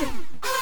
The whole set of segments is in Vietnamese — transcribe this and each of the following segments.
Oh!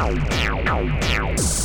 Ow, ow, ow, ow.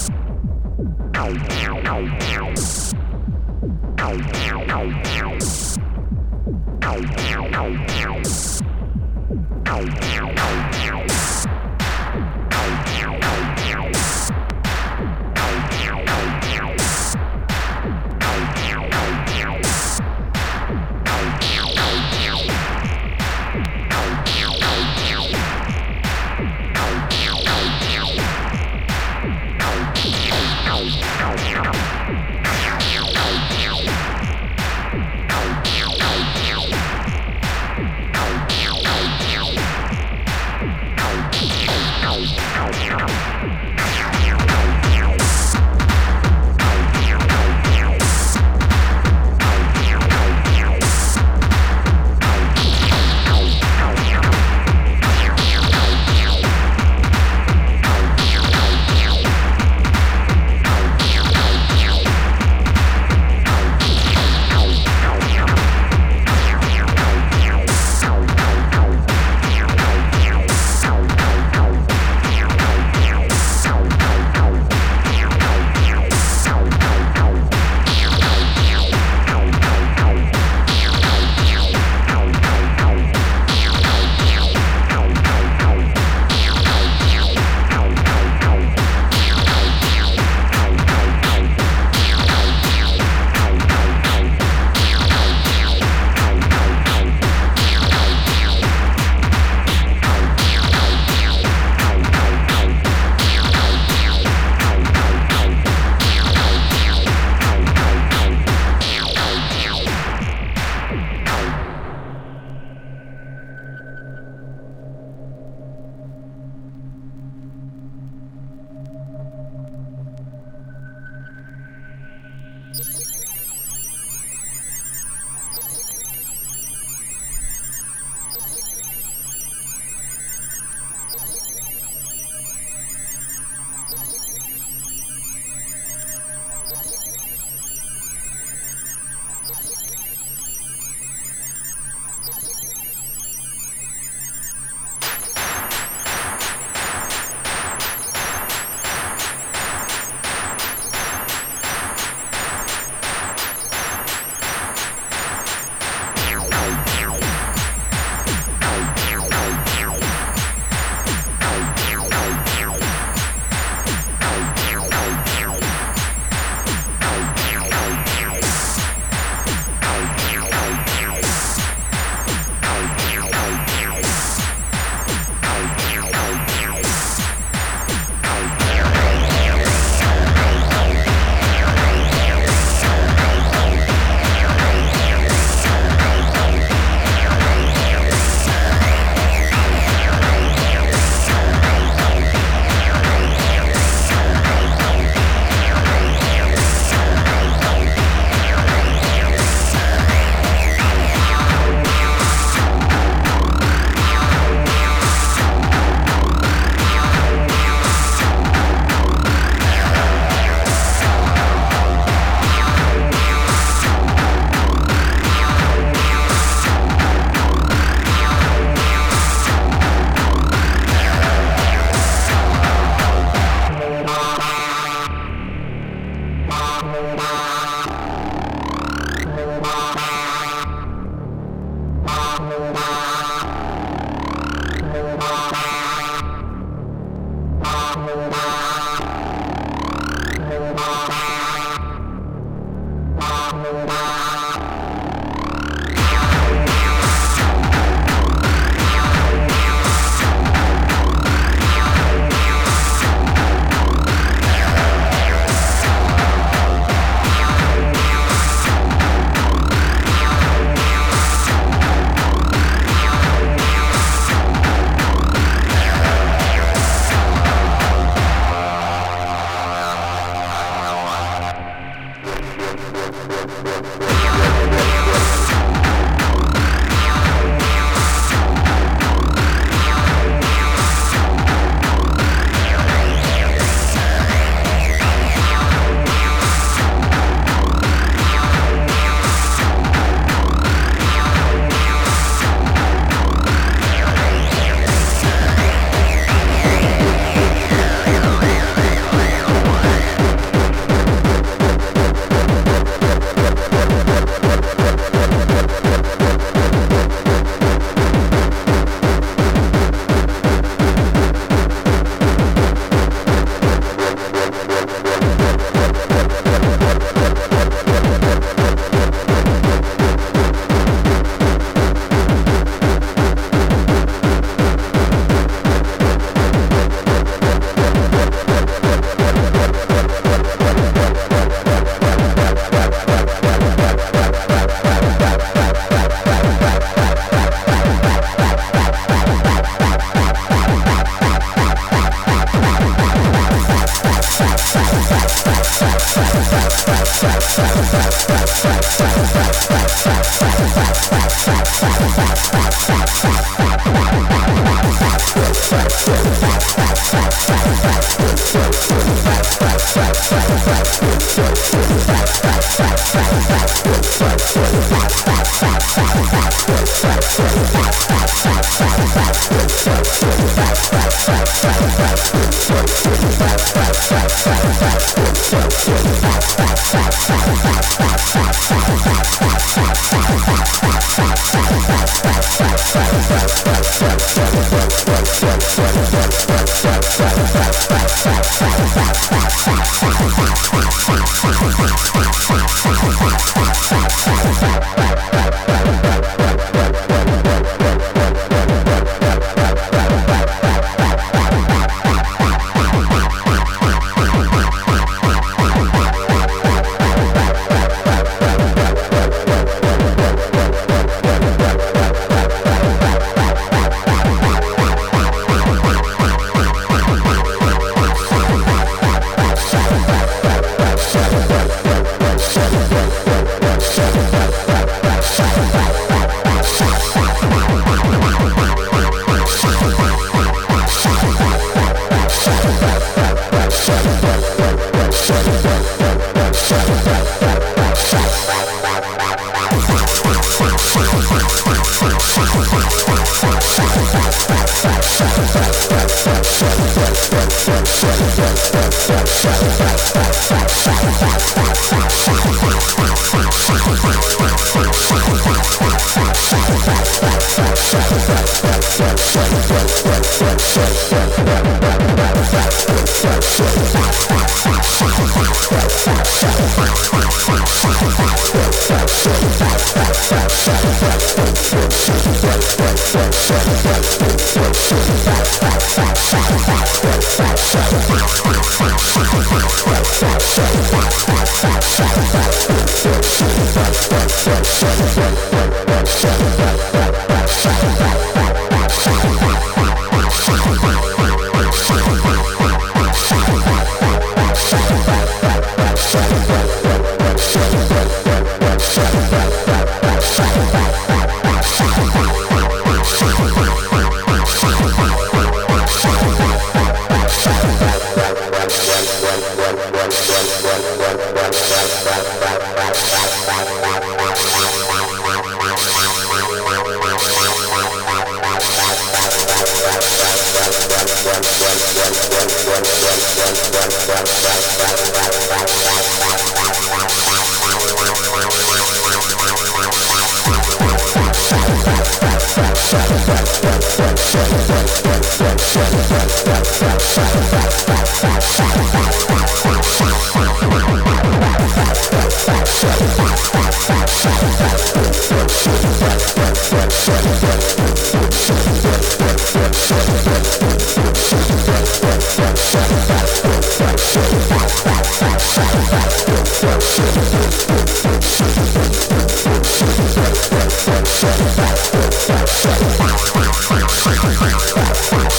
Trust.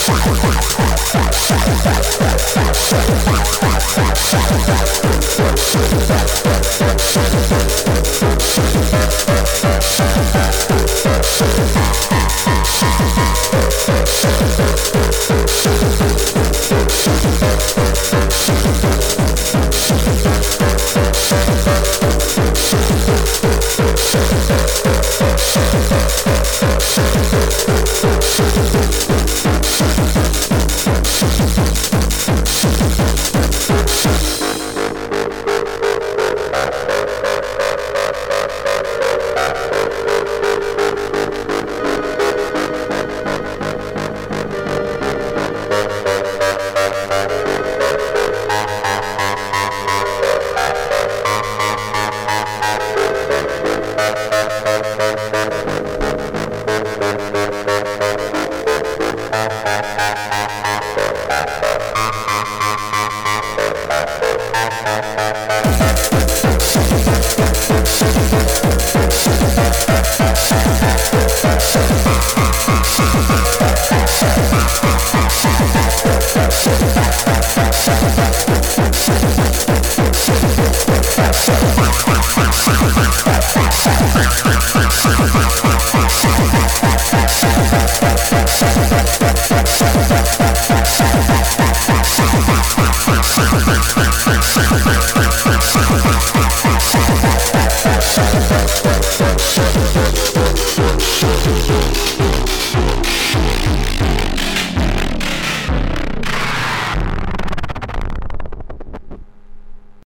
Fuck.